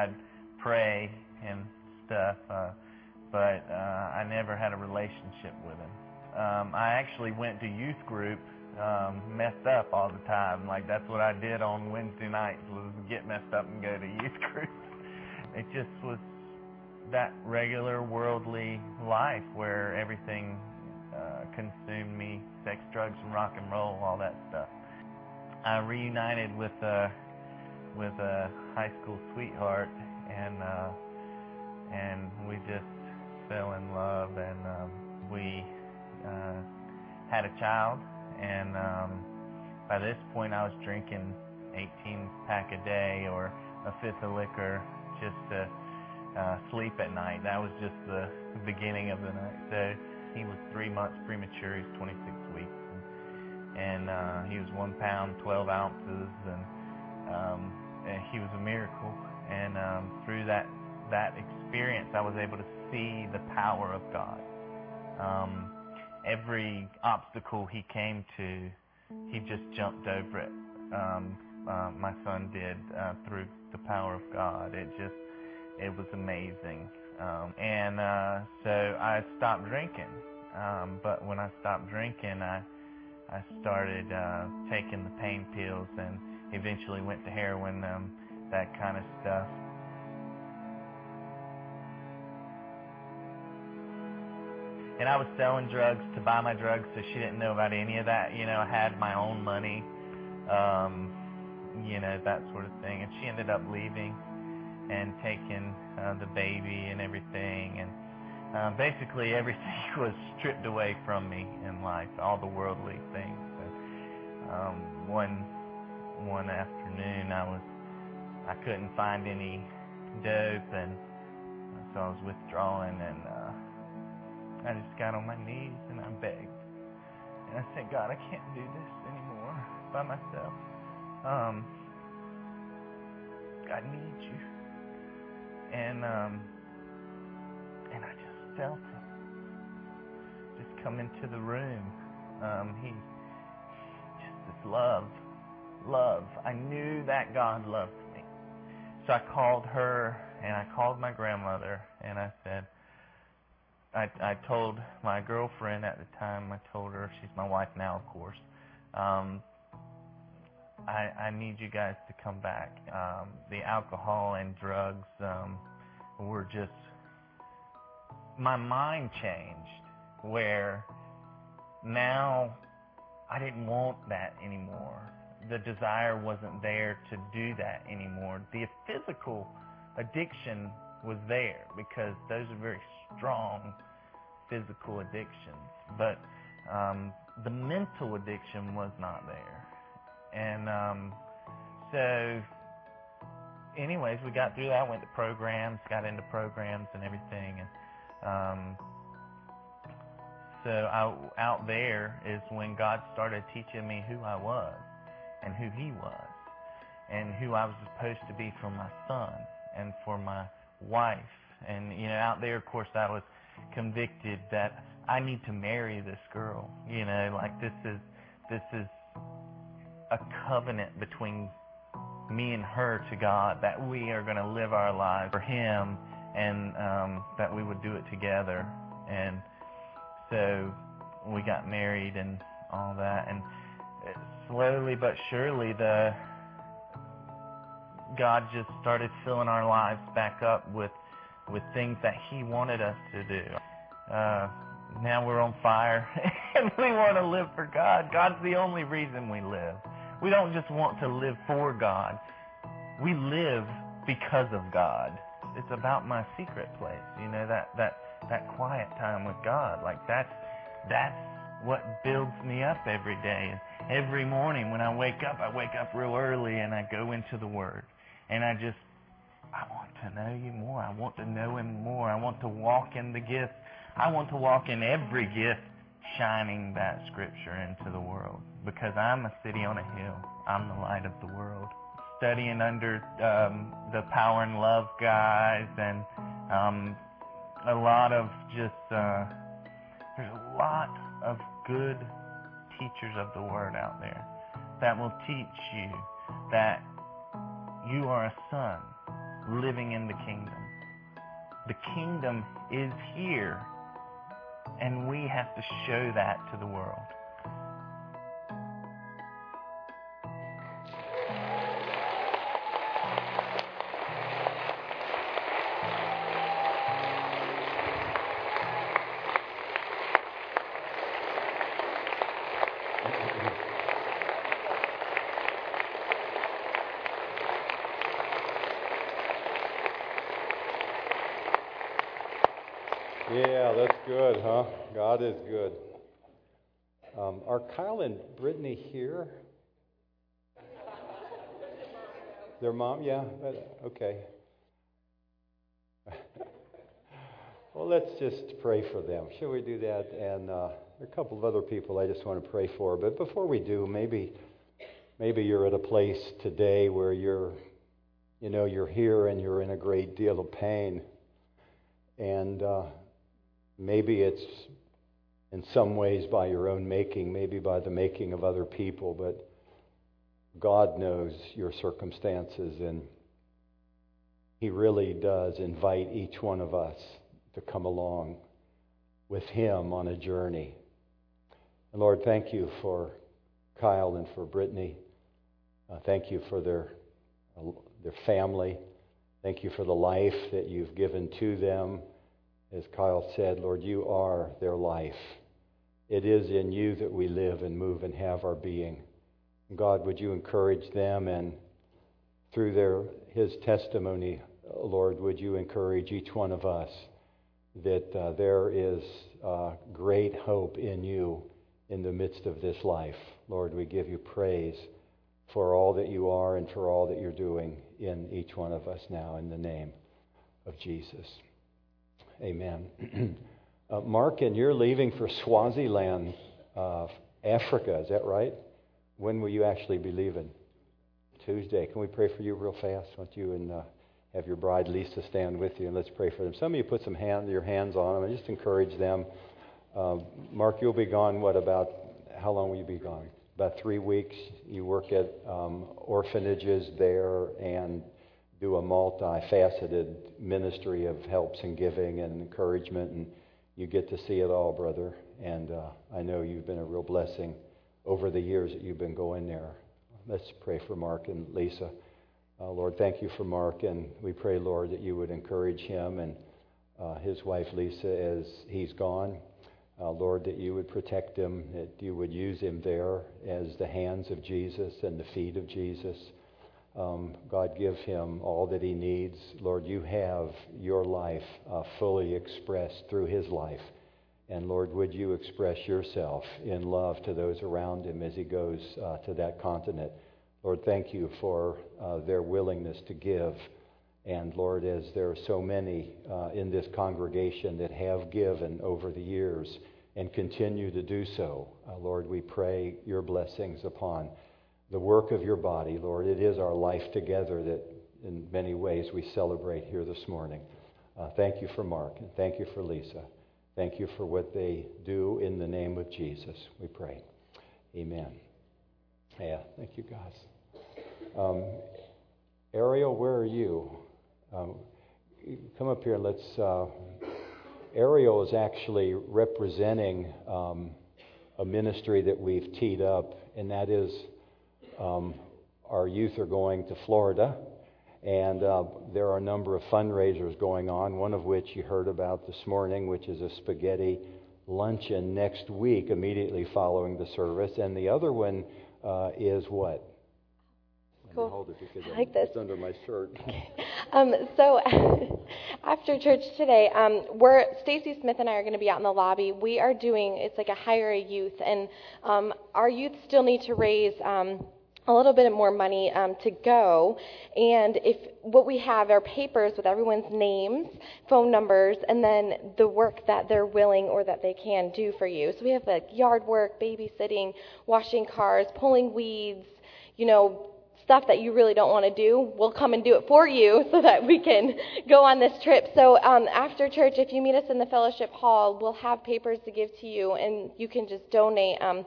I'd pray and stuff, uh, but uh, I never had a relationship with him. Um, I actually went to youth group, um, messed up all the time. Like that's what I did on Wednesday nights was get messed up and go to youth group. It just was that regular worldly life where everything uh, consumed me, sex, drugs, and rock and roll, all that stuff. I reunited with a with a high school sweetheart, and uh, and we just fell in love, and um, we uh, had a child, and um, by this point I was drinking 18 pack a day or a fifth of liquor just to uh, sleep at night. That was just the beginning of the night. So he was three months premature. He's 26 weeks, and, and uh, he was one pound 12 ounces, and, um, and he was a miracle. And um, through that that experience, I was able to see the power of God. Um, every obstacle he came to, he just jumped over it. Um, uh, my son did uh, through the power of God. It just it was amazing. Um, and uh, so I stopped drinking. Um, but when I stopped drinking, I I started uh, taking the pain pills and eventually went to heroin, um, that kind of stuff. And I was selling drugs to buy my drugs, so she didn't know about any of that. You know, I had my own money, um, you know, that sort of thing. And she ended up leaving and taking uh, the baby and everything. And uh, basically everything was stripped away from me in life, all the worldly things. And, um, one one afternoon, I was I couldn't find any dope, and so I was withdrawing, and uh, I just got on my knees and I begged, and I said, God, I can't do this anymore by myself. Um, I need you and um, and I just felt him just come into the room. Um, he just this love, love. I knew that God loved me, so I called her and I called my grandmother and I said. I, I told my girlfriend at the time, I told her, she's my wife now, of course, um, I, I need you guys to come back. Um, the alcohol and drugs um, were just, my mind changed where now I didn't want that anymore. The desire wasn't there to do that anymore. The physical addiction was there because those are very strong physical addictions. But um, the mental addiction was not there. And um, so, anyways, we got through that. Went to programs, got into programs and everything. And um, so, I, out there is when God started teaching me who I was and who He was, and who I was supposed to be for my son and for my wife. And you know, out there, of course, I was convicted that I need to marry this girl. You know, like this is this is a covenant between me and her to God that we are going to live our lives for Him and um, that we would do it together. And so we got married and all that. And slowly but surely, the God just started filling our lives back up with with things that He wanted us to do. Uh, now we're on fire and we want to live for God. God's the only reason we live. We don't just want to live for God. We live because of God. It's about my secret place, you know, that, that, that quiet time with God. Like that's, that's what builds me up every day. Every morning when I wake up, I wake up real early and I go into the Word. And I just, I want to know you more. I want to know Him more. I want to walk in the gift. I want to walk in every gift shining that scripture into the world because I'm a city on a hill. I'm the light of the world. Studying under um, the Power and Love guys and um, a lot of just, uh, there's a lot of good teachers of the Word out there that will teach you that you are a son living in the kingdom. The kingdom is here, and we have to show that to the world. Yeah, that's good, huh? God is good. Um, are Kyle and Brittany here? Their mom, yeah? Okay. well, let's just pray for them. Shall we do that? And uh, a couple of other people I just want to pray for. But before we do, maybe maybe you're at a place today where you're, you know, you're here and you're in a great deal of pain. And uh, Maybe it's in some ways by your own making, maybe by the making of other people, but God knows your circumstances, and He really does invite each one of us to come along with Him on a journey. And Lord, thank you for Kyle and for Brittany. Uh, thank you for their, uh, their family. Thank you for the life that you've given to them as Kyle said, Lord, you are their life. It is in you that we live and move and have our being. God, would you encourage them and through their, his testimony, Lord, would you encourage each one of us that uh, there is uh, great hope in you in the midst of this life. Lord, we give you praise for all that you are and for all that you're doing in each one of us now in the name of Jesus. Amen. uh, Mark, and you're leaving for Swaziland, uh, Africa, is that right? When will you actually be leaving? Tuesday. Can we pray for you real fast? Want you and uh, have your bride Lisa stand with you and let's pray for them. Some of you put some hand, your hands on them and just encourage them. Uh, Mark, you'll be gone. What about? How long will you be gone? About three weeks. You work at um, orphanages there and do a multifaceted ministry of helps and giving and encouragement, and you get to see it all, brother. And uh, I know you've been a real blessing over the years that you've been going there. Let's pray for Mark and Lisa. Uh, Lord, thank you for Mark, and we pray, Lord, that you would encourage him and uh, his wife Lisa as he's gone. Uh, Lord, that you would protect him, that you would use him there as the hands of Jesus and the feet of Jesus. Um, God, give him all that he needs. Lord, you have your life uh, fully expressed through his life. And Lord, would you express yourself in love to those around him as he goes uh, to that continent? Lord, thank you for uh, their willingness to give. And Lord, as there are so many uh, in this congregation that have given over the years and continue to do so, uh, Lord, we pray your blessings upon the work of your body, Lord. It is our life together that in many ways we celebrate here this morning. Uh, thank you for Mark, and thank you for Lisa. Thank you for what they do in the name of Jesus, we pray. Amen. Yeah, thank you, guys. Um, Ariel, where are you? Um, come up here let's. Uh, Ariel is actually representing um, a ministry that we've teed up, and that is um, our youth are going to Florida, and uh, there are a number of fundraisers going on, one of which you heard about this morning, which is a spaghetti luncheon next week, immediately following the service. And the other one uh, is what? Cool. hold it because I like this. it's under my shirt. um, so after church today, um, we're Stacy Smith and I are going to be out in the lobby. We are doing it's like a hire a youth, and um, our youth still need to raise. Um, a little bit more money um, to go. And if what we have are papers with everyone's names, phone numbers, and then the work that they're willing or that they can do for you. So we have like yard work, babysitting, washing cars, pulling weeds, you know, stuff that you really don't want to do, we'll come and do it for you so that we can go on this trip. So um, after church, if you meet us in the fellowship hall, we'll have papers to give to you, and you can just donate um,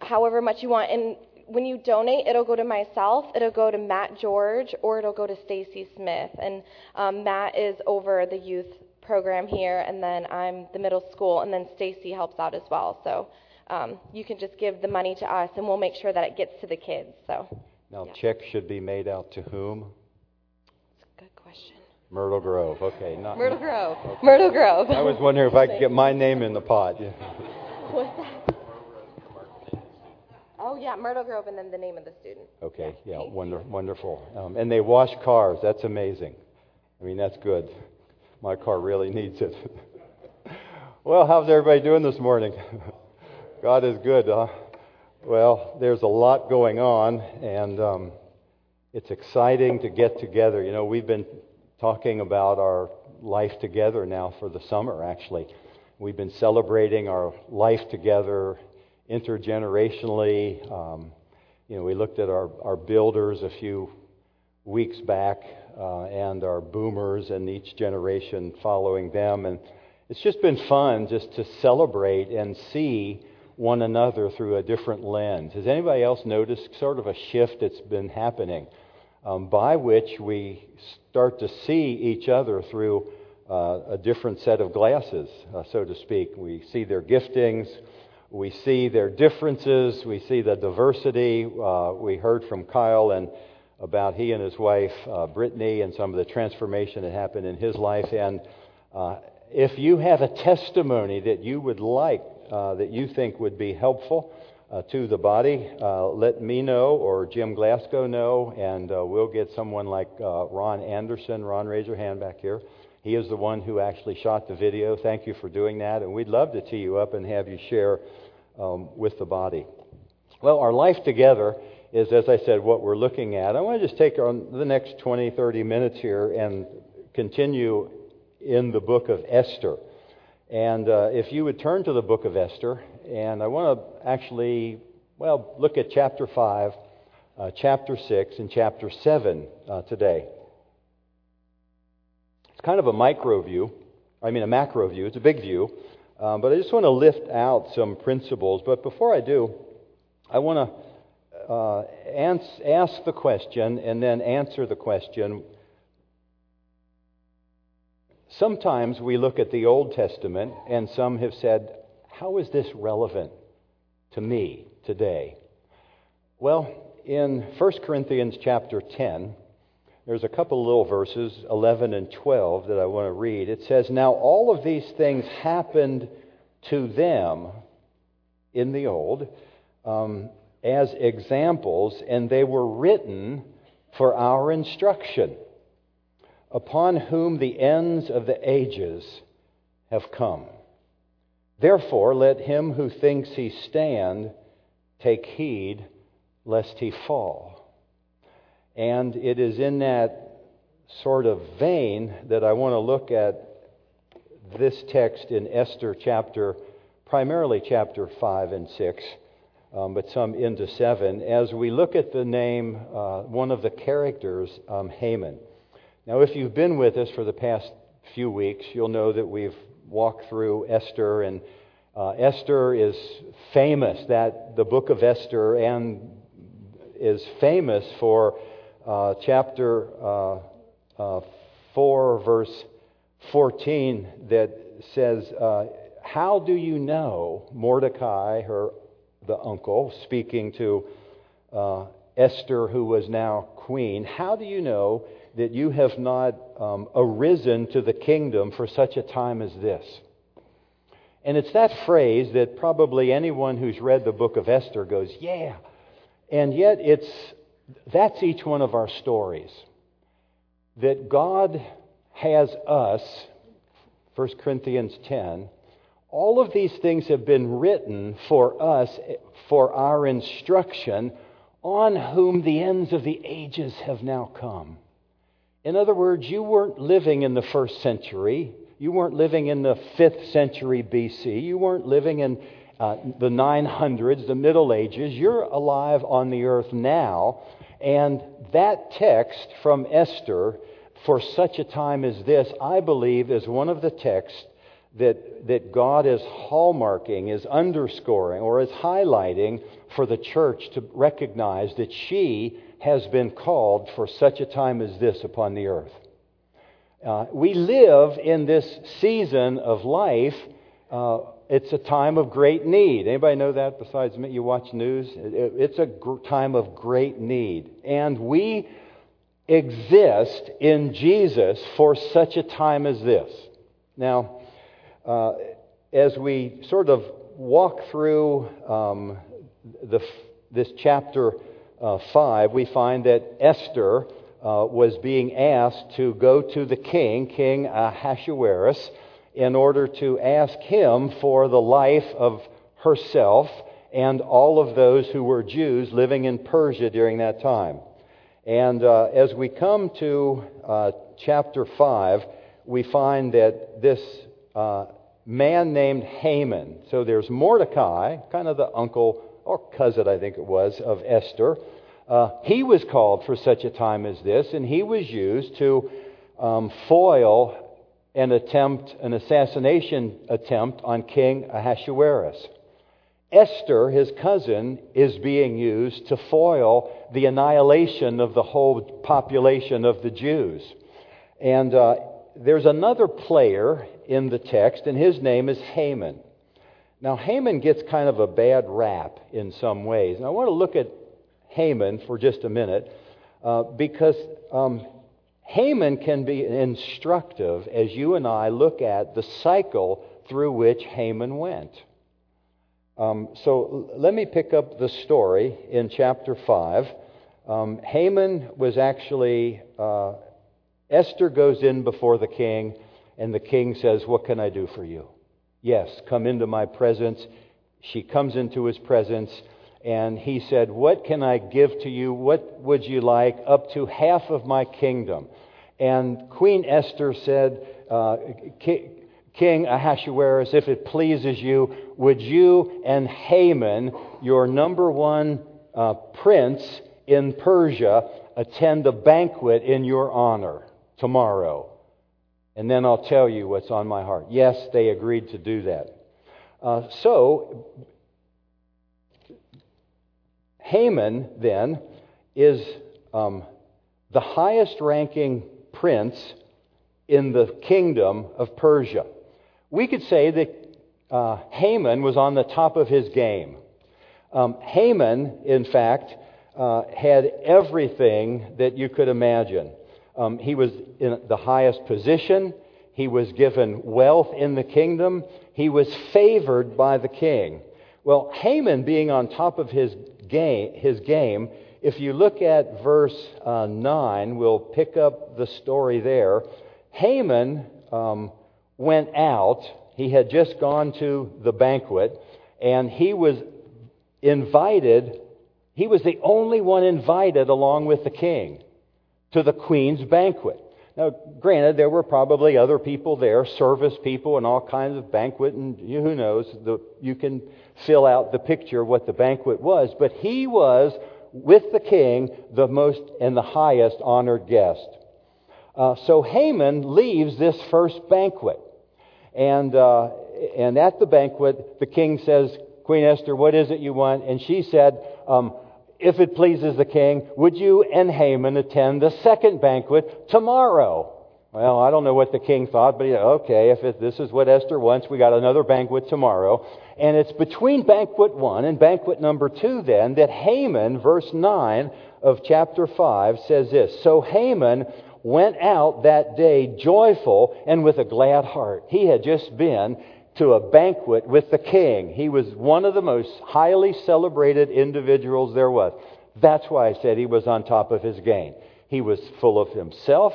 however much you want. And when you donate, it'll go to myself, it'll go to Matt George, or it'll go to Stacy Smith. And um, Matt is over the youth program here, and then I'm the middle school, and then Stacy helps out as well. So um, you can just give the money to us, and we'll make sure that it gets to the kids. So. Now, Yeah. checks should be made out to whom? That's a good question. Myrtle Grove. Okay, not. Myrtle Grove. Myrtle Grove. I was wondering if I could get my name in the pot. What's that? Oh yeah, Myrtle Grove, and then the name of the student. Okay, yeah, wonder, wonderful. Um, and they wash cars. That's amazing. I mean, that's good. My car really needs it. well, how's everybody doing this morning? God is good, huh? Well, there's a lot going on, and um, it's exciting to get together. You know, we've been talking about our life together now for the summer, actually. We've been celebrating our life together intergenerationally. Um, you know, we looked at our, our builders a few weeks back uh, and our boomers and each generation following them. And it's just been fun just to celebrate and see one another through a different lens. Has anybody else noticed sort of a shift that's been happening um, by which we start to see each other through uh, a different set of glasses, uh, so to speak? We see their giftings. We see their differences. We see the diversity. Uh, we heard from Kyle and about he and his wife, uh, Brittany, and some of the transformation that happened in his life. And uh, if you have a testimony that you would like, uh, that you think would be helpful uh, to the body, uh, let me know or Jim Glasgow know, and we'll get someone like Ron Anderson. Ron, raise your hand back here. He is the one who actually shot the video. Thank you for doing that, and we'd love to tee you up and have you share um, with the body. Well, our life together is, as I said, what we're looking at. I want to just take on the next 20, 30 minutes here and continue in the book of Esther. And uh, if you would turn to the book of Esther, and I want to actually, well, look at chapter 5, uh, chapter 6, and chapter 7 uh, today. It's kind of a micro view. I mean, a macro view. It's a big view. Um, but I just want to lift out some principles. But before I do, I want to uh, ans- ask the question and then answer the question. Sometimes we look at the Old Testament, and some have said, How is this relevant to me today? Well, in 1 Corinthians chapter 10, there's a couple little verses, 11 and 12, that I want to read. It says, Now all of these things happened to them in the old um, as examples, and they were written for our instruction, upon whom the ends of the ages have come. Therefore, let him who thinks he stand take heed lest he fall. And it is in that sort of vein that I want to look at this text in Esther chapter, primarily chapter 5 and 6, um, but some into 7, as we look at the name, uh, one of the characters, um, Haman. Now, if you've been with us for the past few weeks, you'll know that we've walked through Esther, and uh, Esther is famous, that the book of Esther, and is famous for uh, chapter uh, uh, 4, verse 14, that says, uh, How do you know Mordecai, her the uncle, speaking to uh, Esther, who was now queen, how do you know that you have not um, arisen to the kingdom for such a time as this? And it's that phrase that probably anyone who's read the book of Esther goes, Yeah. And yet it's that's each one of our stories. That God has us, 1 Corinthians 10, all of these things have been written for us, for our instruction, on whom the ends of the ages have now come. In other words, you weren't living in the first century. You weren't living in the fifth century BC. You weren't living in uh, the 900s, the Middle Ages. You're alive on the earth now. And that text from Esther, for such a time as this, I believe is one of the texts that, that God is hallmarking, is underscoring, or is highlighting for the church to recognize that she has been called for such a time as this upon the earth. Uh, we live in this season of life. Uh, it's a time of great need. Anybody know that besides me? You watch news? It's a time of great need. And we exist in Jesus for such a time as this. Now, uh, as we sort of walk through um, the, this chapter uh, 5, we find that Esther uh, was being asked to go to the king, King Ahasuerus, in order to ask him for the life of herself and all of those who were Jews living in Persia during that time. And uh, as we come to uh, chapter 5, we find that this uh, man named Haman, so there's Mordecai, kind of the uncle or cousin, I think it was, of Esther. Uh, he was called for such a time as this, and he was used to um, foil an attempt, an assassination attempt on King Ahasuerus. Esther, his cousin, is being used to foil the annihilation of the whole population of the Jews. And uh, there's another player in the text, and his name is Haman. Now, Haman gets kind of a bad rap in some ways. And I want to look at Haman for just a minute uh, because um, Haman can be instructive as you and I look at the cycle through which Haman went. Um, so let me pick up the story in chapter 5. Um, Haman was actually, uh, Esther goes in before the king, and the king says, What can I do for you? Yes, come into my presence. She comes into his presence, and he said, What can I give to you? What would you like? Up to half of my kingdom. And Queen Esther said, uh, King Ahasuerus, if it pleases you, would you and Haman, your number one uh, prince in Persia, attend a banquet in your honor tomorrow? And then I'll tell you what's on my heart. Yes, they agreed to do that. Uh, so, Haman then is um, the highest ranking prince in the kingdom of Persia. We could say that uh, Haman was on the top of his game. Um, Haman, in fact, uh, had everything that you could imagine. Um, he was in the highest position. He was given wealth in the kingdom. He was favored by the king. Well, Haman being on top of his game, his game if you look at verse uh, 9, we'll pick up the story there. Haman um, went out. He had just gone to the banquet, and he was invited. He was the only one invited along with the king to the queen's banquet. Now, granted, there were probably other people there, service people, and all kinds of banquet, and who knows, the, you can fill out the picture of what the banquet was, but he was with the king, the most and the highest honored guest. Uh, so Haman leaves this first banquet. And, uh, and at the banquet, the king says, Queen Esther, what is it you want? And she said, um, If it pleases the king, would you and Haman attend the second banquet tomorrow? Well, I don't know what the king thought, but he okay, if it, this is what Esther wants, we got another banquet tomorrow. And it's between banquet one and banquet number two, then, that Haman, verse 9 of chapter 5, says this So Haman went out that day joyful and with a glad heart. He had just been to a banquet with the king. He was one of the most highly celebrated individuals there was. That's why I said he was on top of his game. He was full of himself.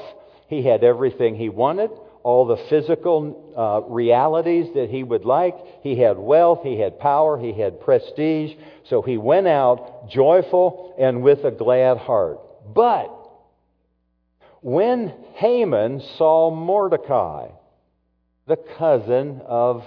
He had everything he wanted, all the physical uh, realities that he would like. He had wealth, he had power, he had prestige. So he went out joyful and with a glad heart. But when Haman saw Mordecai, the cousin of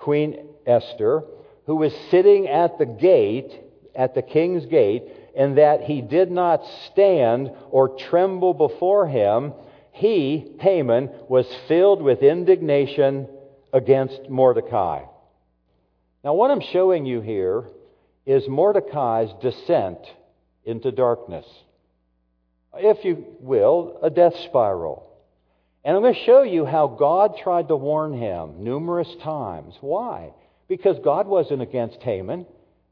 Queen Esther, who was sitting at the gate, at the king's gate, and that he did not stand or tremble before him, he, Haman, was filled with indignation against Mordecai. Now, what I'm showing you here is Mordecai's descent into darkness. If you will, a death spiral. And I'm going to show you how God tried to warn him numerous times. Why? Because God wasn't against Haman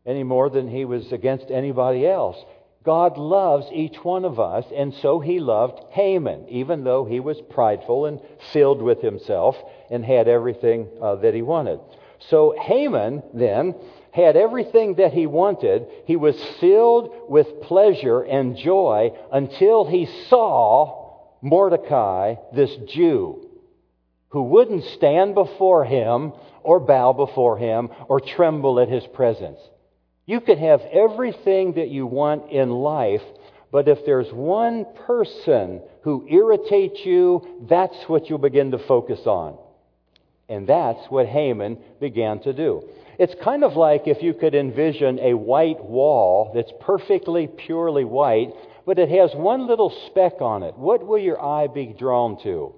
any more than he was against anybody else. God loves each one of us, and so he loved Haman, even though he was prideful and filled with himself and had everything uh, that he wanted. So Haman then had everything that he wanted. He was filled with pleasure and joy until he saw Mordecai, this Jew, who wouldn't stand before him or bow before him or tremble at his presence. You could have everything that you want in life, but if there's one person who irritates you, that's what you'll begin to focus on. And that's what Haman began to do. It's kind of like if you could envision a white wall that's perfectly, purely white, but it has one little speck on it. What will your eye be drawn to?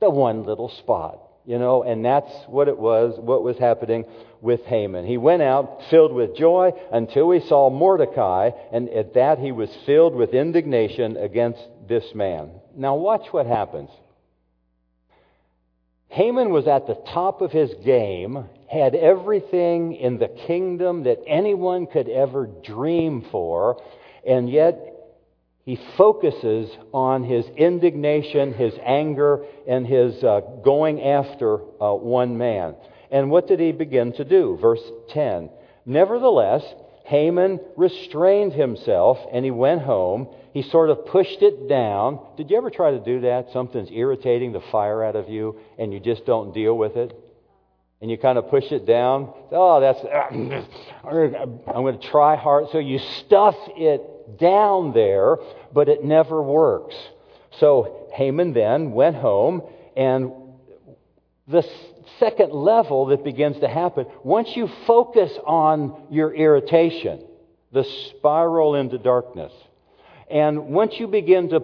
The one little spot. You know, and that's what it was, what was happening with Haman. He went out filled with joy until he saw Mordecai, and at that he was filled with indignation against this man. Now, watch what happens. Haman was at the top of his game, had everything in the kingdom that anyone could ever dream for, and yet he focuses on his indignation, his anger, and his uh, going after uh, one man. And what did he begin to do? Verse 10. Nevertheless, Haman restrained himself and he went home. He sort of pushed it down. Did you ever try to do that? Something's irritating the fire out of you and you just don't deal with it? And you kind of push it down. Oh, that's, I'm going to try hard. So you stuff it down there, but it never works. So Haman then went home, and the second level that begins to happen, once you focus on your irritation, the spiral into darkness, and once you begin to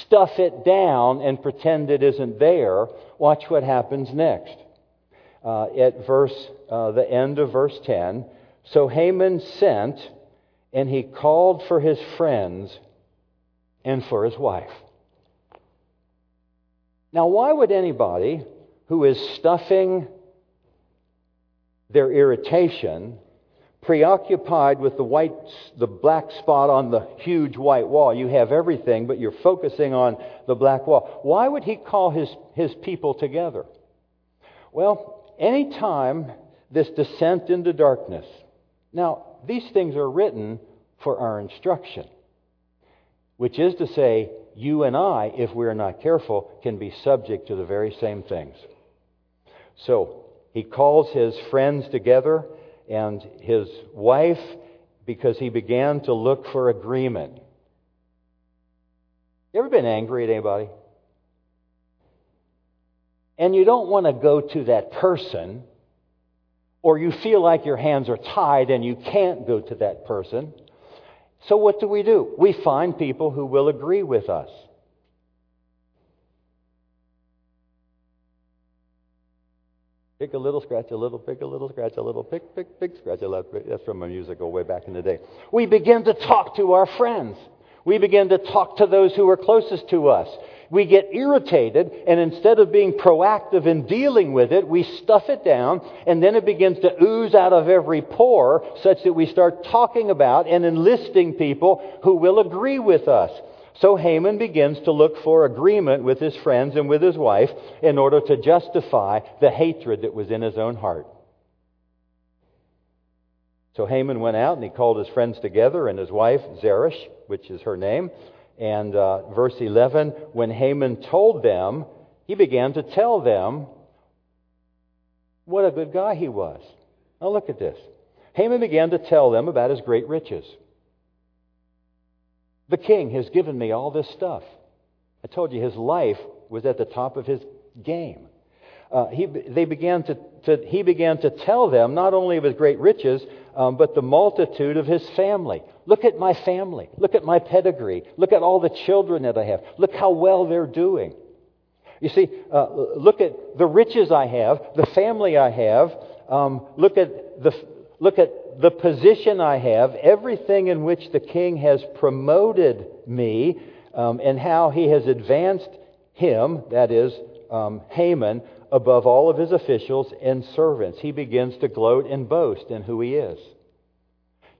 stuff it down and pretend it isn't there, watch what happens next. Uh, at verse, uh, the end of verse 10, so Haman sent and he called for his friends and for his wife. Now, why would anybody who is stuffing their irritation, preoccupied with the white, the black spot on the huge white wall, you have everything, but you're focusing on the black wall. Why would he call his, his people together? Well, anytime this descent into darkness, now, these things are written for our instruction, which is to say, you and I, if we're not careful, can be subject to the very same things. So, he calls his friends together and his wife because he began to look for agreement. You ever been angry at anybody? And you don't want to go to that person or you feel like your hands are tied and you can't go to that person. So, what do we do? We find people who will agree with us. Pick a little, scratch a little, pick a little, scratch a little, pick, pick, pick, scratch a little. That's from a musical way back in the day. We begin to talk to our friends. We begin to talk to those who are closest to us we get irritated, and instead of being proactive in dealing with it, we stuff it down, and then it begins to ooze out of every pore, such that we start talking about and enlisting people who will agree with us. So Haman begins to look for agreement with his friends and with his wife in order to justify the hatred that was in his own heart. So Haman went out and he called his friends together and his wife, Zeresh, which is her name, and uh, verse 11, when Haman told them, he began to tell them what a good guy he was. Now look at this. Haman began to tell them about his great riches. The king has given me all this stuff. I told you his life was at the top of his game. Uh, he, they began to, to, he began to tell them not only of his great riches, um, but the multitude of his family. Look at my family. Look at my pedigree. Look at all the children that I have. Look how well they're doing. You see, uh, look at the riches I have, the family I have. Um, look at the look at the position I have, everything in which the king has promoted me, um, and how he has advanced him, that is um, Haman, above all of his officials and servants. He begins to gloat and boast in who he is.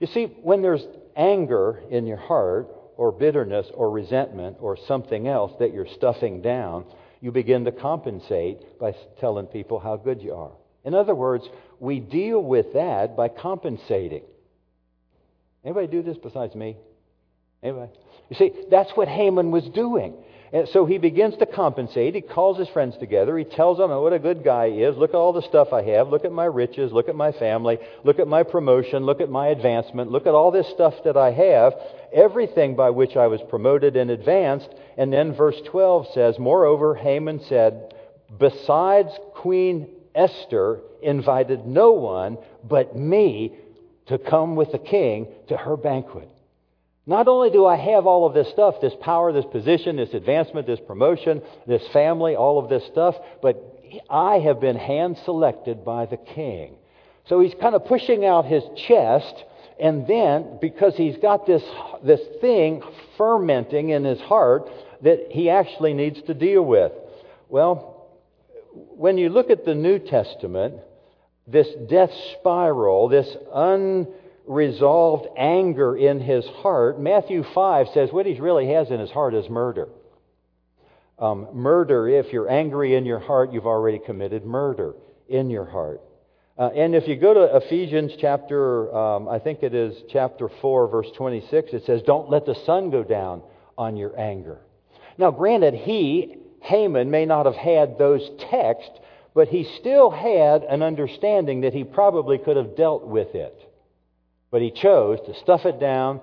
You see, when there's anger in your heart, or bitterness, or resentment, or something else that you're stuffing down, you begin to compensate by telling people how good you are. In other words, we deal with that by compensating. Anybody do this besides me? Anybody? You see, that's what Haman was doing. And so he begins to compensate. He calls his friends together. He tells them what a good guy he is. Look at all the stuff I have. Look at my riches. Look at my family. Look at my promotion. Look at my advancement. Look at all this stuff that I have. Everything by which I was promoted and advanced. And then verse 12 says, Moreover, Haman said, Besides Queen Esther invited no one but me to come with the king to her banquet. Not only do I have all of this stuff, this power, this position, this advancement, this promotion, this family, all of this stuff, but I have been hand selected by the king. So he's kind of pushing out his chest, and then because he's got this, this thing fermenting in his heart that he actually needs to deal with. Well, when you look at the New Testament, this death spiral, this un resolved anger in his heart, Matthew 5 says what he really has in his heart is murder. Um, murder, if you're angry in your heart, you've already committed murder in your heart. Uh, and if you go to Ephesians chapter, um, I think it is chapter 4, verse 26, it says, Don't let the sun go down on your anger. Now, granted, he, Haman, may not have had those texts, but he still had an understanding that he probably could have dealt with it. But he chose to stuff it down,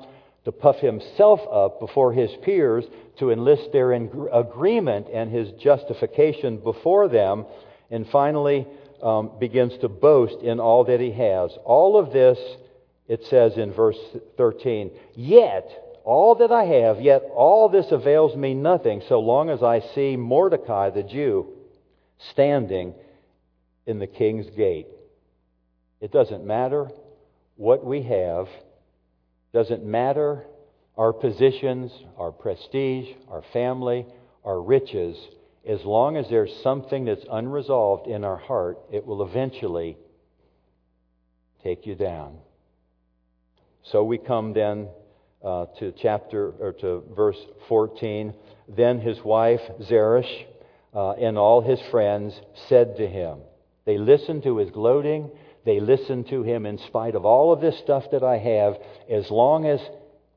to puff himself up before his peers, to enlist their agreement and his justification before them, and finally um, begins to boast in all that he has. All of this, it says in verse 13, yet all that I have, yet all this avails me nothing so long as I see Mordecai the Jew standing in the king's gate. It doesn't matter what we have, doesn't matter our positions, our prestige, our family, our riches, as long as there's something that's unresolved in our heart, it will eventually take you down. So we come then uh, to chapter or to verse 14. Then his wife Zeresh uh, and all his friends said to him, they listened to his gloating they listen to him in spite of all of this stuff that I have. As long as,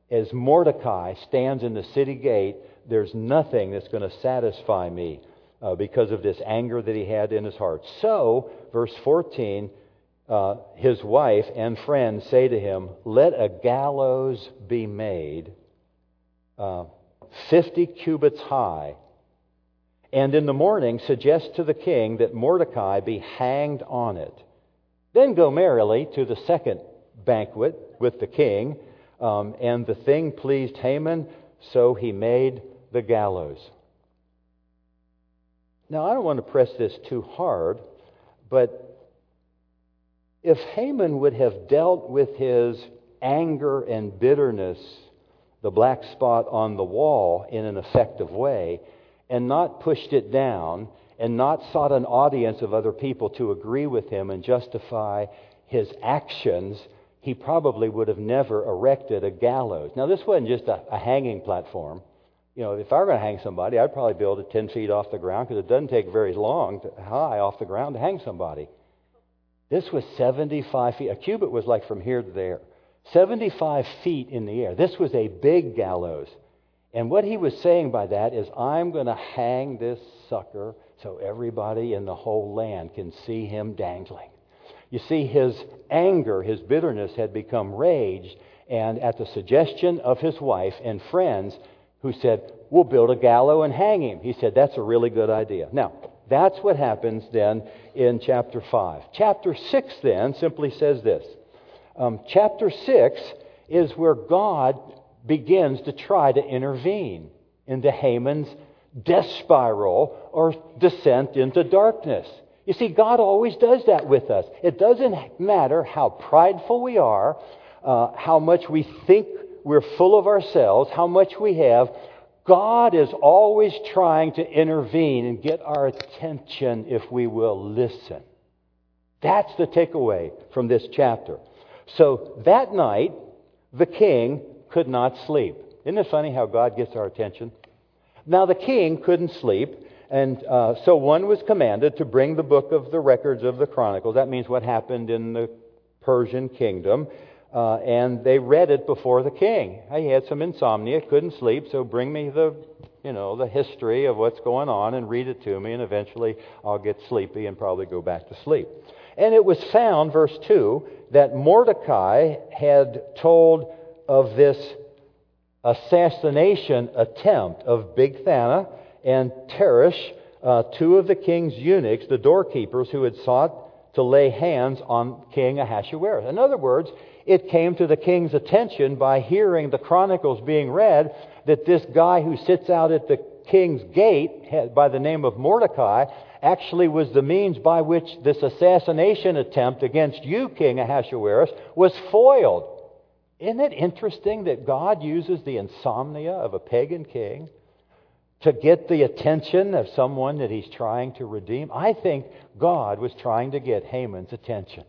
as Mordecai stands in the city gate, there's nothing that's going to satisfy me uh, because of this anger that he had in his heart. So, verse 14, uh, his wife and friends say to him, Let a gallows be made uh, 50 cubits high. And in the morning, suggest to the king that Mordecai be hanged on it. Then go merrily to the second banquet with the king. Um, and the thing pleased Haman, so he made the gallows. Now, I don't want to press this too hard, but if Haman would have dealt with his anger and bitterness, the black spot on the wall, in an effective way, and not pushed it down and not sought an audience of other people to agree with him and justify his actions, he probably would have never erected a gallows. Now, this wasn't just a, a hanging platform. You know, if I were going to hang somebody, I'd probably build it 10 feet off the ground because it doesn't take very long, to, high off the ground to hang somebody. This was 75 feet. A cubit was like from here to there. 75 feet in the air. This was a big gallows. And what he was saying by that is, I'm going to hang this sucker so everybody in the whole land can see him dangling. You see, his anger, his bitterness had become rage, and at the suggestion of his wife and friends, who said, We'll build a gallows and hang him, he said, That's a really good idea. Now, that's what happens then in chapter 5. Chapter 6 then simply says this. Um, chapter 6 is where God begins to try to intervene into Haman's death spiral or descent into darkness. You see, God always does that with us. It doesn't matter how prideful we are, uh, how much we think we're full of ourselves, how much we have. God is always trying to intervene and get our attention if we will listen. That's the takeaway from this chapter. So that night, the king could not sleep. Isn't it funny how God gets our attention? Now, the king couldn't sleep, and uh, so one was commanded to bring the book of the records of the Chronicles. That means what happened in the Persian kingdom. Uh, and they read it before the king. He had some insomnia, couldn't sleep, so bring me the, you know, the history of what's going on and read it to me, and eventually I'll get sleepy and probably go back to sleep. And it was found, verse 2, that Mordecai had told of this assassination attempt of Bigthana and Teresh, uh, two of the king's eunuchs, the doorkeepers, who had sought to lay hands on King Ahasuerus. In other words, it came to the king's attention by hearing the chronicles being read that this guy who sits out at the king's gate by the name of Mordecai actually was the means by which this assassination attempt against you, King Ahasuerus, was foiled. Isn't it interesting that God uses the insomnia of a pagan king to get the attention of someone that he's trying to redeem? I think God was trying to get Haman's attention.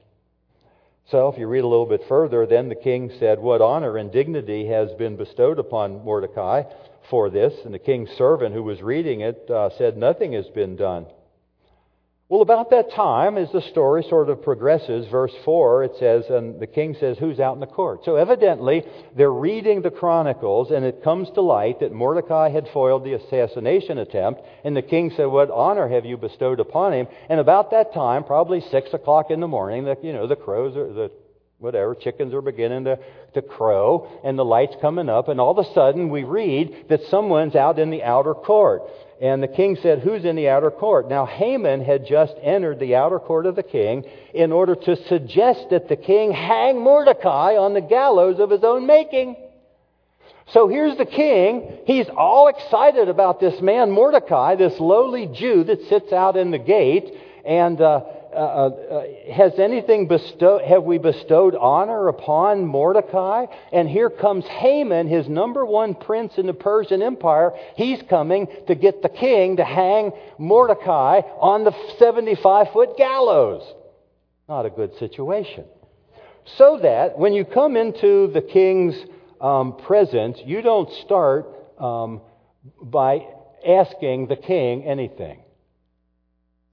So, if you read a little bit further, then the king said, What honor and dignity has been bestowed upon Mordecai for this? And the king's servant who was reading it uh, said, Nothing has been done. Well, about that time, as the story sort of progresses, verse 4, it says, and the king says, Who's out in the court? So evidently, they're reading the Chronicles, and it comes to light that Mordecai had foiled the assassination attempt, and the king said, What honor have you bestowed upon him? And about that time, probably 6 o'clock in the morning, the, you know, the crows are, the whatever, chickens are beginning to, to crow, and the light's coming up, and all of a sudden we read that someone's out in the outer court. And the king said, Who's in the outer court? Now, Haman had just entered the outer court of the king in order to suggest that the king hang Mordecai on the gallows of his own making. So here's the king. He's all excited about this man, Mordecai, this lowly Jew that sits out in the gate. And uh, uh, uh, has anything bestowed, have we bestowed honor upon Mordecai? And here comes Haman, his number one prince in the Persian Empire. He's coming to get the king to hang Mordecai on the 75 foot gallows. Not a good situation. So that when you come into the king's um, presence, you don't start um, by asking the king anything.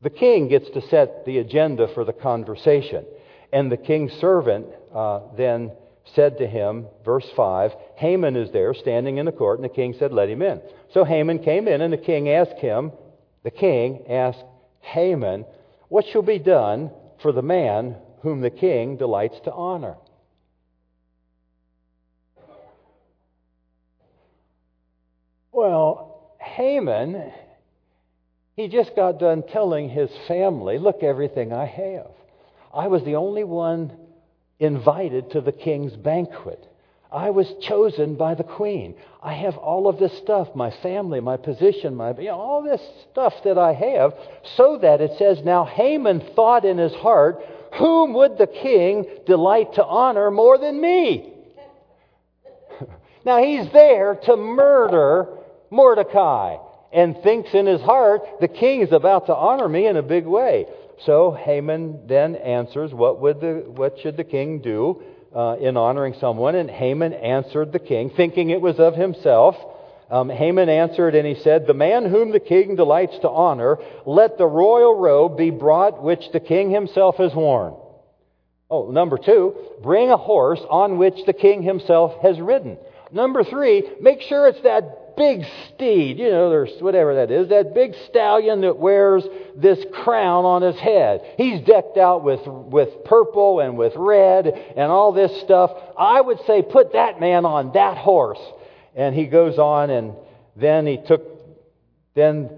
The king gets to set the agenda for the conversation. And the king's servant uh, then said to him, verse 5, Haman is there standing in the court, and the king said, Let him in. So Haman came in, and the king asked him, the king asked Haman, What shall be done for the man whom the king delights to honor? Well, Haman he just got done telling his family, Look, everything I have. I was the only one invited to the king's banquet. I was chosen by the queen. I have all of this stuff my family, my position, my, you know, all this stuff that I have, so that it says, Now Haman thought in his heart, Whom would the king delight to honor more than me? now he's there to murder Mordecai and thinks in his heart, the king is about to honor me in a big way. So Haman then answers, what, would the, what should the king do uh, in honoring someone? And Haman answered the king, thinking it was of himself. Um, Haman answered and he said, The man whom the king delights to honor, let the royal robe be brought which the king himself has worn. Oh, number two, bring a horse on which the king himself has ridden. Number three, make sure it's that big steed, you know, there's whatever that is, that big stallion that wears this crown on his head. He's decked out with, with purple and with red and all this stuff. I would say put that man on that horse. And he goes on and then he took, then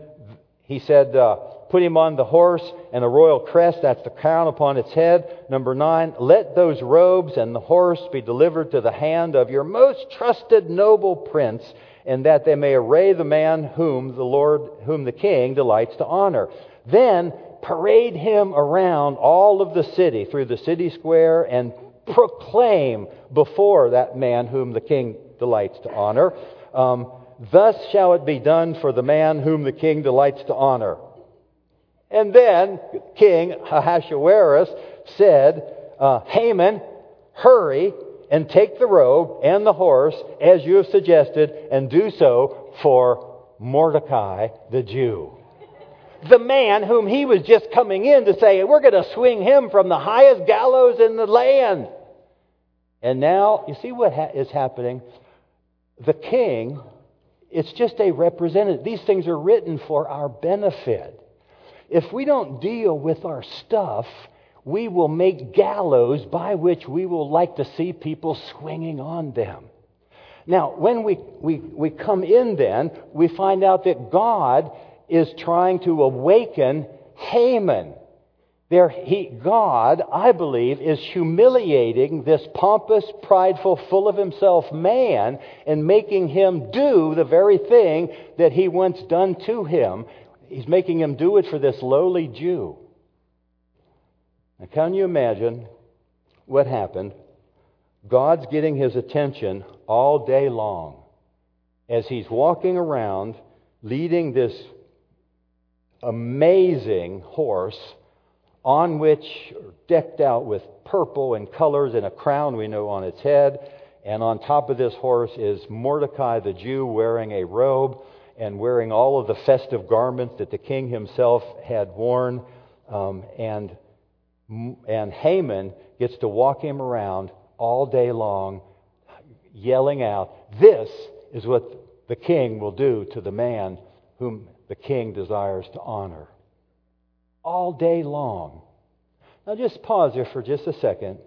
he said, uh, put him on the horse and a royal crest, that's the crown upon its head. Number nine, let those robes and the horse be delivered to the hand of your most trusted noble prince, and that they may array the man whom the Lord, whom the king delights to honor. Then parade him around all of the city, through the city square, and proclaim before that man whom the king delights to honor. Um, Thus shall it be done for the man whom the king delights to honor. And then King Ahasuerus said, uh, Haman, hurry and take the robe and the horse as you have suggested, and do so for Mordecai the Jew. The man whom he was just coming in to say, We're going to swing him from the highest gallows in the land. And now, you see what ha- is happening? The king it's just a representative. These things are written for our benefit. If we don't deal with our stuff, we will make gallows by which we will like to see people swinging on them. Now, when we, we, we come in, then, we find out that God is trying to awaken Haman. There, he, God, I believe, is humiliating this pompous, prideful, full of himself man and making him do the very thing that he once done to him. He's making him do it for this lowly Jew. Now, can you imagine what happened? God's getting his attention all day long as he's walking around leading this amazing horse on which, decked out with purple and colors and a crown we know on its head. And on top of this horse is Mordecai the Jew wearing a robe and wearing all of the festive garments that the king himself had worn. Um, and, and Haman gets to walk him around all day long, yelling out, This is what the king will do to the man whom the king desires to honor all day long. Now, just pause here for just a second.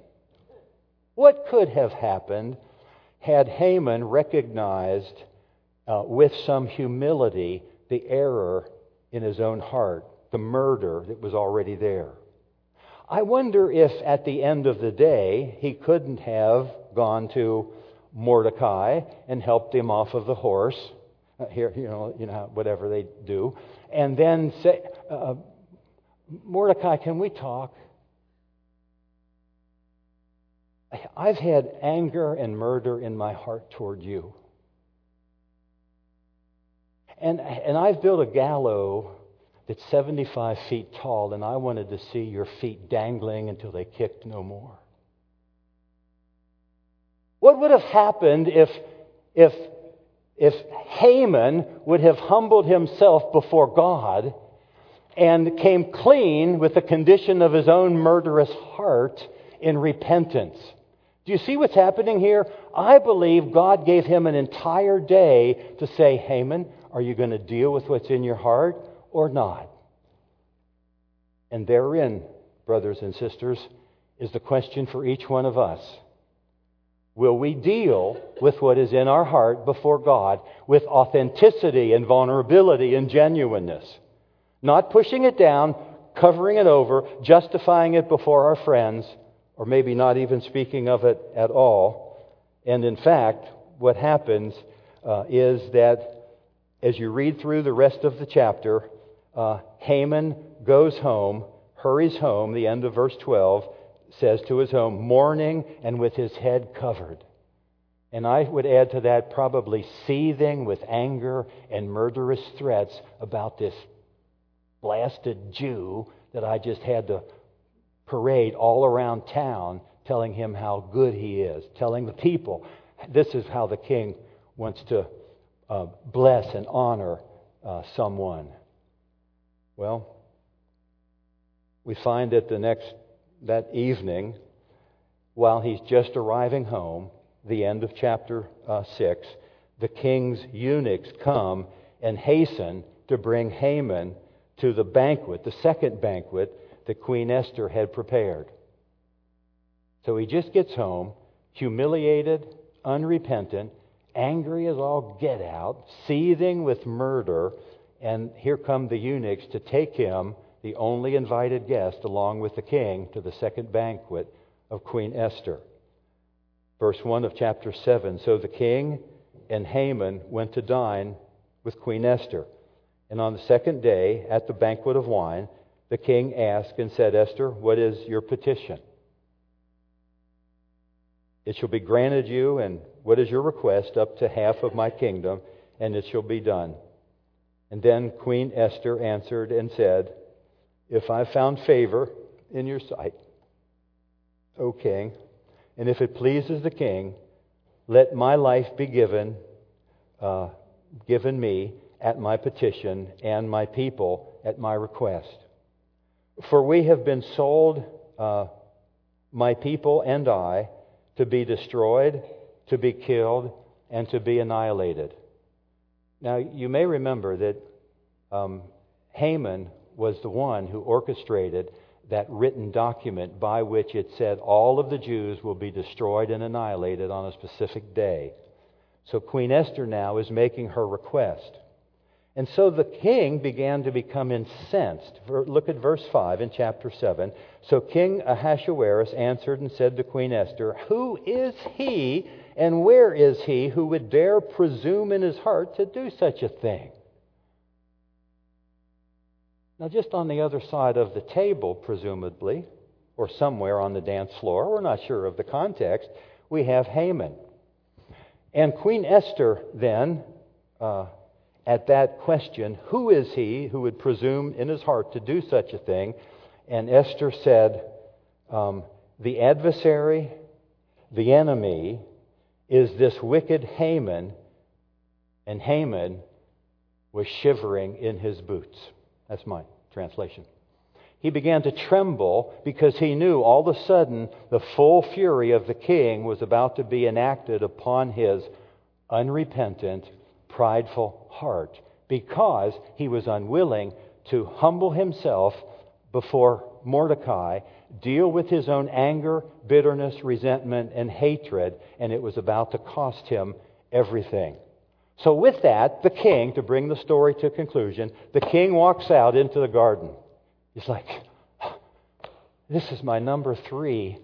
What could have happened had Haman recognized uh, with some humility the error in his own heart, the murder that was already there? I wonder if at the end of the day he couldn't have gone to Mordecai and helped him off of the horse. Uh, here, you know, you know, whatever they do, and then say, uh, Mordecai, can we talk? I've had anger and murder in my heart toward you. And, and I've built a gallows that's 75 feet tall, and I wanted to see your feet dangling until they kicked no more. What would have happened if, if, if Haman would have humbled himself before God and came clean with the condition of his own murderous heart in repentance. Do you see what's happening here? I believe God gave him an entire day to say, Haman, are you going to deal with what's in your heart or not? And therein, brothers and sisters, is the question for each one of us. Will we deal with what is in our heart before God with authenticity and vulnerability and genuineness? Not pushing it down, covering it over, justifying it before our friends, or maybe not even speaking of it at all. And in fact, what happens uh, is that as you read through the rest of the chapter, uh, Haman goes home, hurries home, the end of verse 12 says to his home, mourning and with his head covered. And I would add to that probably seething with anger and murderous threats about this blasted Jew that I just had to parade all around town telling him how good he is, telling the people this is how the king wants to uh, bless and honor uh, someone. Well, we find that the next that evening, while he's just arriving home, the end of chapter uh, six, the king's eunuchs come and hasten to bring Haman to the banquet, the second banquet that Queen Esther had prepared. So he just gets home, humiliated, unrepentant, angry as all get out, seething with murder, and here come the eunuchs to take him, the only invited guest, along with the king, to the second banquet of Queen Esther. Verse 1 of chapter 7 So the king and Haman went to dine with Queen Esther. And on the second day, at the banquet of wine, the king asked and said, Esther, what is your petition? It shall be granted you, and what is your request? Up to half of my kingdom, and it shall be done. And then Queen Esther answered and said, If I found favor in your sight, O king, and if it pleases the king, let my life be given, uh, given me at my petition, and my people at my request. For we have been sold, uh, my people and I, to be destroyed, to be killed, and to be annihilated. Now, you may remember that um, Haman was the one who orchestrated that written document by which it said all of the Jews will be destroyed and annihilated on a specific day. So Queen Esther now is making her request. And so the king began to become incensed. Look at verse 5 in chapter 7. So King Ahasuerus answered and said to Queen Esther, Who is he and where is he who would dare presume in his heart to do such a thing? Now, just on the other side of the table, presumably, or somewhere on the dance floor, we're not sure of the context, we have Haman. And Queen Esther then, uh, at that question, who is he who would presume in his heart to do such a thing? And Esther said, um, The adversary, the enemy, is this wicked Haman, and Haman was shivering in his boots. That's my translation. He began to tremble because he knew all of a sudden the full fury of the king was about to be enacted upon his unrepentant, prideful heart because he was unwilling to humble himself before Mordecai, deal with his own anger, bitterness, resentment, and hatred, and it was about to cost him everything. So, with that, the king, to bring the story to conclusion, the king walks out into the garden. He's like, This is my number three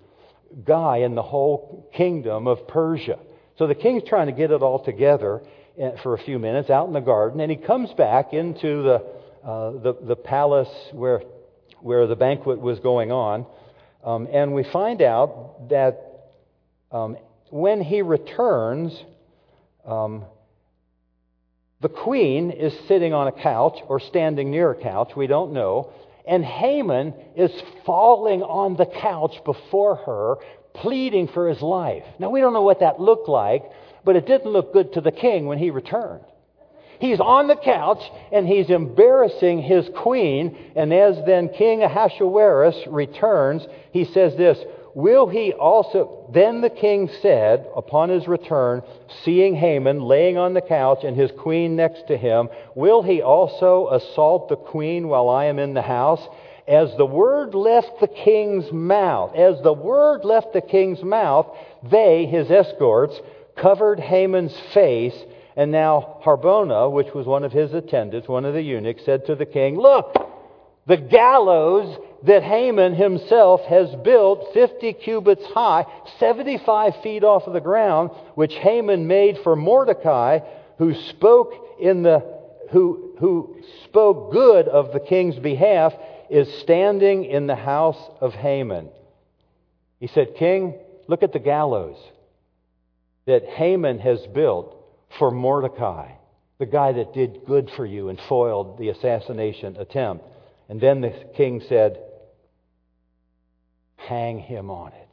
guy in the whole kingdom of Persia. So the king's trying to get it all together eh, for a few minutes out in the garden, and he comes back into the, uh, the, the, palace where, where the banquet was going on. Um, and we find out that um, when he returns, um, the queen is sitting on a couch or standing near a couch, we don't know, and Haman is falling on the couch before her, pleading for his life. Now, we don't know what that looked like, but it didn't look good to the king when he returned. He's on the couch and he's embarrassing his queen. And as then King Ahasuerus returns, he says this Will he also? Then the king said, upon his return, seeing Haman laying on the couch and his queen next to him, Will he also assault the queen while I am in the house? As the word left the king's mouth, as the word left the king's mouth, they, his escorts, covered Haman's face. And now Harbona, which was one of his attendants, one of the eunuchs, said to the king, Look, the gallows that Haman himself has built 50 cubits high, 75 feet off of the ground, which Haman made for Mordecai, who spoke in the who, who spoke good of the king's behalf, is standing in the house of Haman. He said, King, look at the gallows that Haman has built for Mordecai, the guy that did good for you and foiled the assassination attempt. And then the king said, Hang him on it.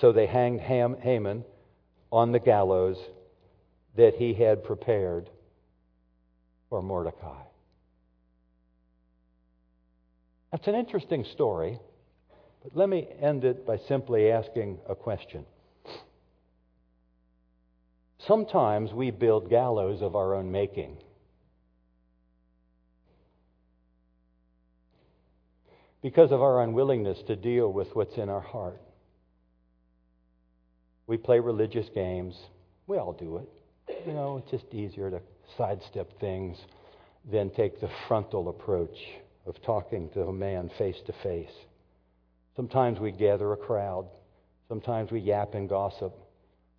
So they hanged Haman on the gallows that he had prepared for Mordecai. That's an interesting story, but let me end it by simply asking a question. Sometimes we build gallows of our own making. because of our unwillingness to deal with what's in our heart. We play religious games. We all do it. You know, it's just easier to sidestep things than take the frontal approach of talking to a man face to face. Sometimes we gather a crowd. Sometimes we yap and gossip.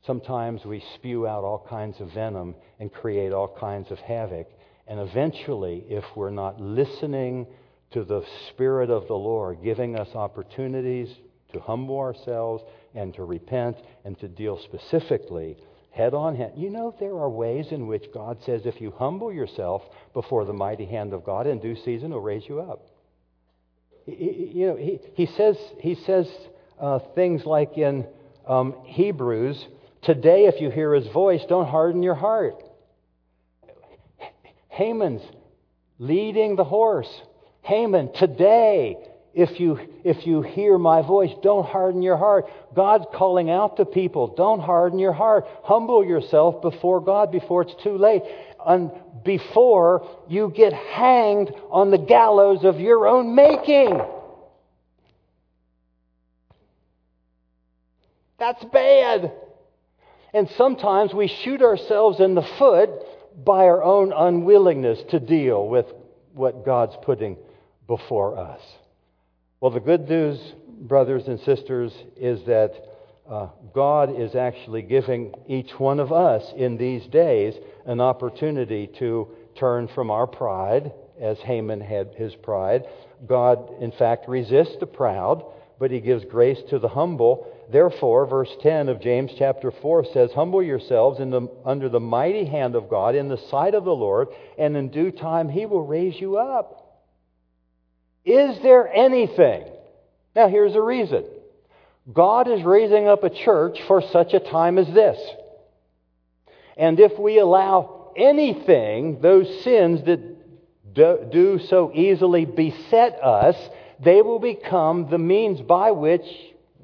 Sometimes we spew out all kinds of venom and create all kinds of havoc. And eventually, if we're not listening to the Spirit of the Lord, giving us opportunities to humble ourselves and to repent and to deal specifically head on head. You know, there are ways in which God says if you humble yourself before the mighty hand of God in due season, He'll raise you up. You know, He, he says, he says uh, things like in um, Hebrews, today if you hear His voice, don't harden your heart. Haman's leading the horse. Haman, today, if you, if you hear my voice, don't harden your heart. God's calling out to people. Don't harden your heart. Humble yourself before God before it's too late. And before you get hanged on the gallows of your own making. That's bad. And sometimes we shoot ourselves in the foot by our own unwillingness to deal with what God's putting before us. Well, the good news, brothers and sisters, is that uh, God is actually giving each one of us in these days an opportunity to turn from our pride, as Haman had his pride. God, in fact, resists the proud, but he gives grace to the humble. Therefore, verse 10 of James chapter 4 says, Humble yourselves the, under the mighty hand of God in the sight of the Lord, and in due time he will raise you up. Is there anything? Now, here's the reason God is raising up a church for such a time as this. And if we allow anything, those sins that do so easily beset us, they will become the means by which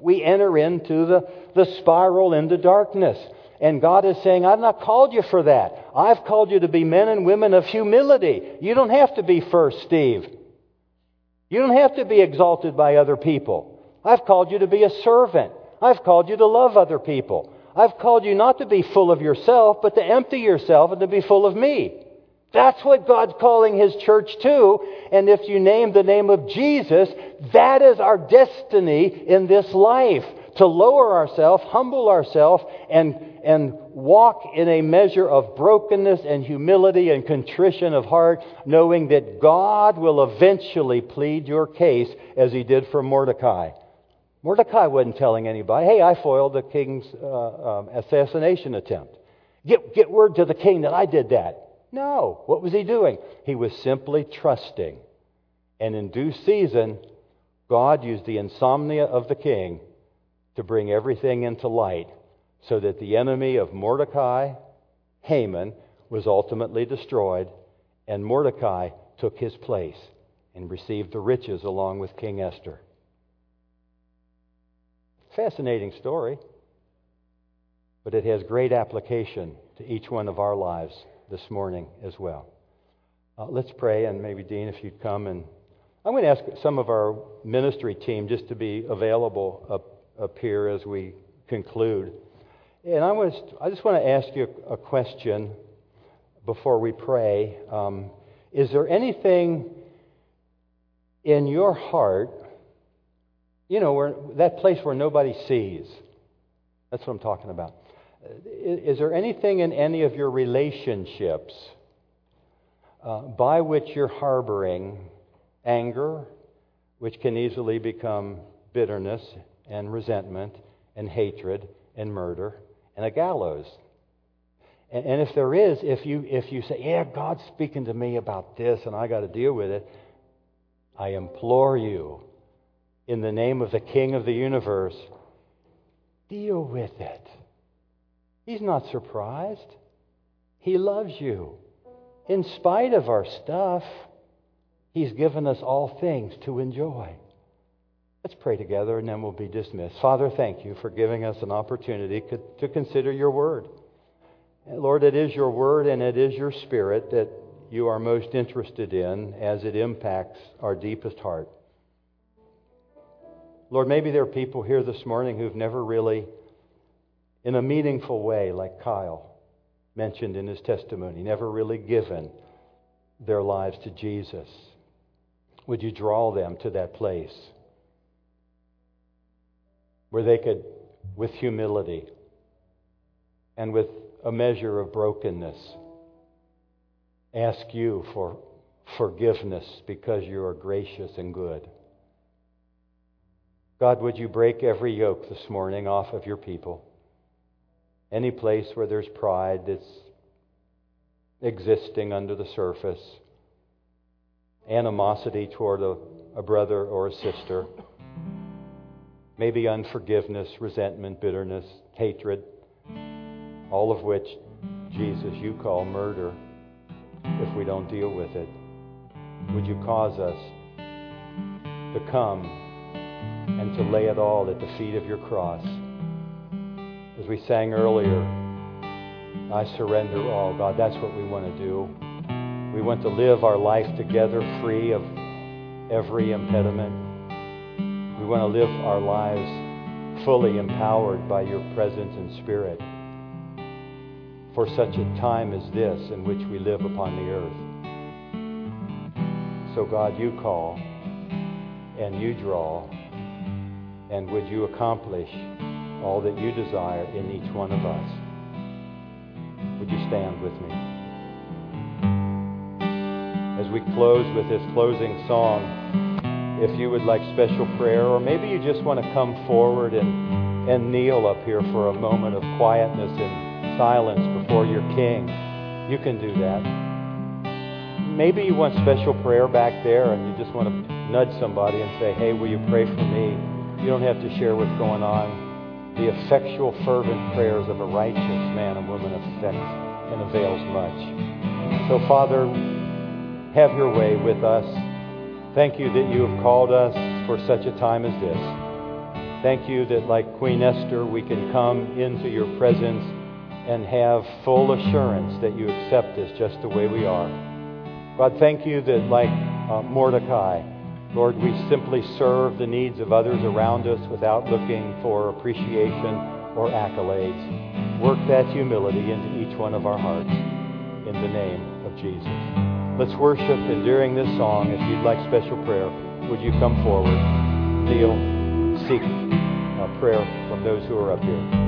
we enter into the, the spiral into darkness. And God is saying, I've not called you for that. I've called you to be men and women of humility. You don't have to be first, Steve. You don't have to be exalted by other people. I've called you to be a servant. I've called you to love other people. I've called you not to be full of yourself, but to empty yourself and to be full of me. That's what God's calling His church to. And if you name the name of Jesus, that is our destiny in this life to lower ourselves, humble ourselves, and, and walk in a measure of brokenness and humility and contrition of heart, knowing that God will eventually plead your case as he did for Mordecai. Mordecai wasn't telling anybody, hey, I foiled the king's uh, um, assassination attempt. Get, get word to the king that I did that. No. What was he doing? He was simply trusting. And in due season, God used the insomnia of the king to bring everything into light so that the enemy of Mordecai, Haman, was ultimately destroyed, and Mordecai took his place and received the riches along with King Esther. Fascinating story, but it has great application to each one of our lives this morning as well. Uh, let's pray, and maybe Dean, if you'd come and I'm going to ask some of our ministry team just to be available up up here as we conclude. And I, was, I just want to ask you a question before we pray. Um, is there anything in your heart, you know, where, that place where nobody sees? That's what I'm talking about. Is, there anything in any of your relationships uh, by which you're harboring anger, which can easily become bitterness and resentment and hatred and murder and a gallows. And, and if there is, if you, if you say, Yeah, God's speaking to me about this and I got to deal with it, I implore you, in the name of the King of the universe, deal with it. He's not surprised. He loves you. In spite of our stuff, He's given us all things to enjoy. Let's pray together and then we'll be dismissed. Father, thank you for giving us an opportunity to consider your word. Lord, it is your word and it is your spirit that you are most interested in as it impacts our deepest heart. Lord, maybe there are people here this morning who've never really, in a meaningful way, like Kyle, mentioned in his testimony, never really given their lives to Jesus. Would you draw them to that place where they could, with humility and with a measure of brokenness, ask you for forgiveness because you are gracious and good? God, would you break every yoke this morning off of your people? Any place where there's pride that's existing under the surface, animosity toward a, a brother or a sister, maybe unforgiveness, resentment, bitterness, hatred, all of which, Jesus, you call murder if we don't deal with it. Would you cause us to come and to lay it all at the feet of your cross? As we sang earlier, I surrender all. God, that's what we want to do. We want to live our life together free of every impediment. We want to live our lives fully empowered by your presence and spirit for such a time as this in which we live upon the earth. So, God, you call and you draw, and would you accomplish all that you desire in each one of us. Would you stand with me? As we close with this closing song, if you would like special prayer, or maybe you just want to come forward and, and kneel up here for a moment of quietness and silence before your King, you can do that. Maybe you want special prayer back there and you just want to nudge somebody and say, hey, will you pray for me? You don't have to share what's going on the effectual, fervent prayers of a righteous man and woman affects and avails much. So, Father, have your way with us. Thank you that you have called us for such a time as this. Thank you that, like Queen Esther, we can come into your presence and have full assurance that you accept us just the way we are. God, thank you that, like uh, Mordecai, Lord, we simply serve the needs of others around us without looking for appreciation or accolades. Work that humility into each one of our hearts in the name of Jesus. Let's worship, and during this song, if you'd like special prayer, would you come forward, kneel, seek a prayer from those who are up here.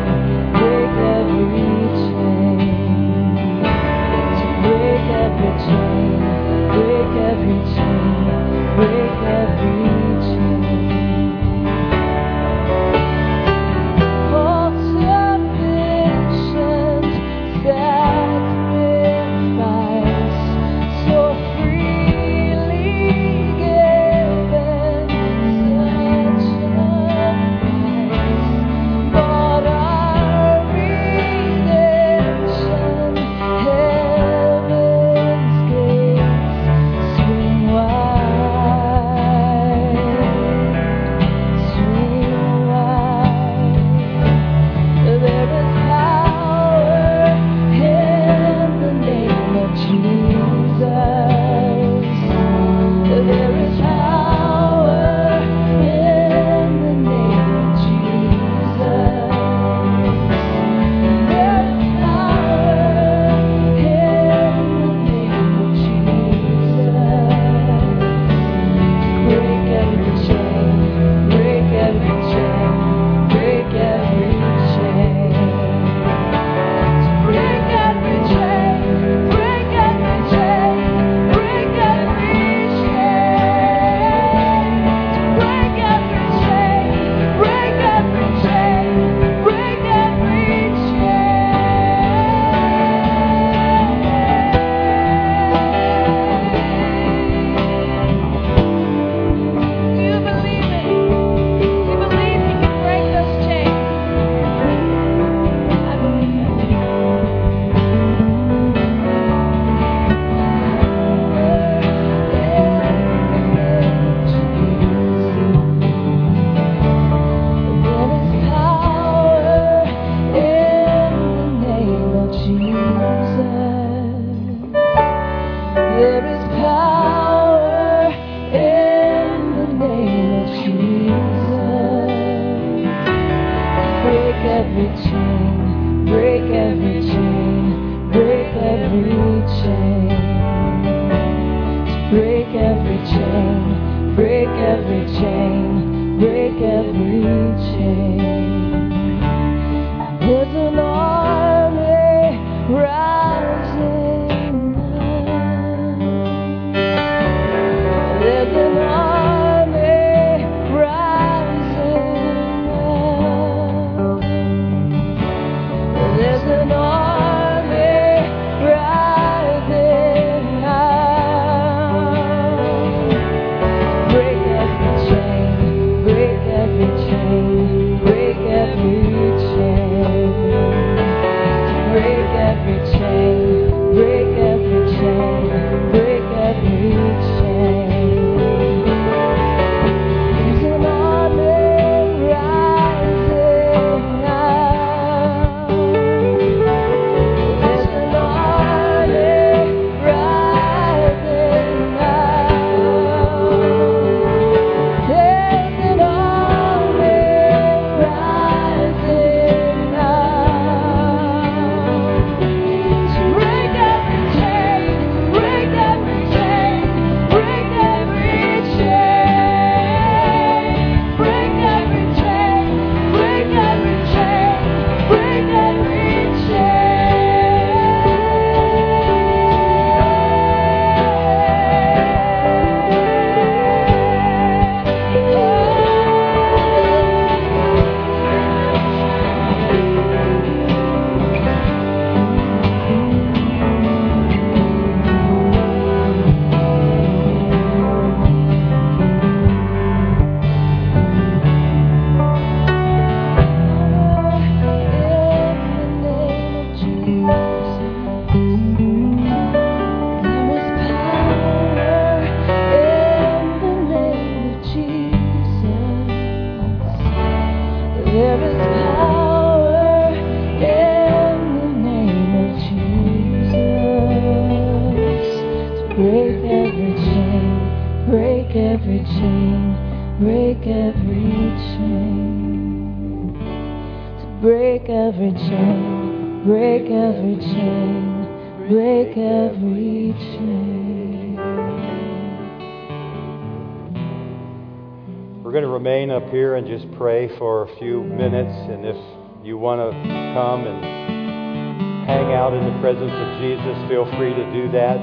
pray for a few minutes. And if you want to come and hang out in the presence of Jesus, feel free to do that.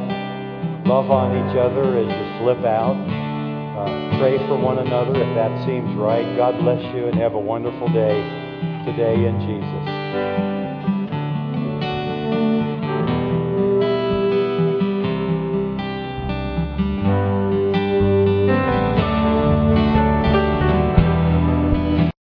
Love on each other as you slip out. Uh, pray for one another if that seems right. God bless you and have a wonderful day today in Jesus.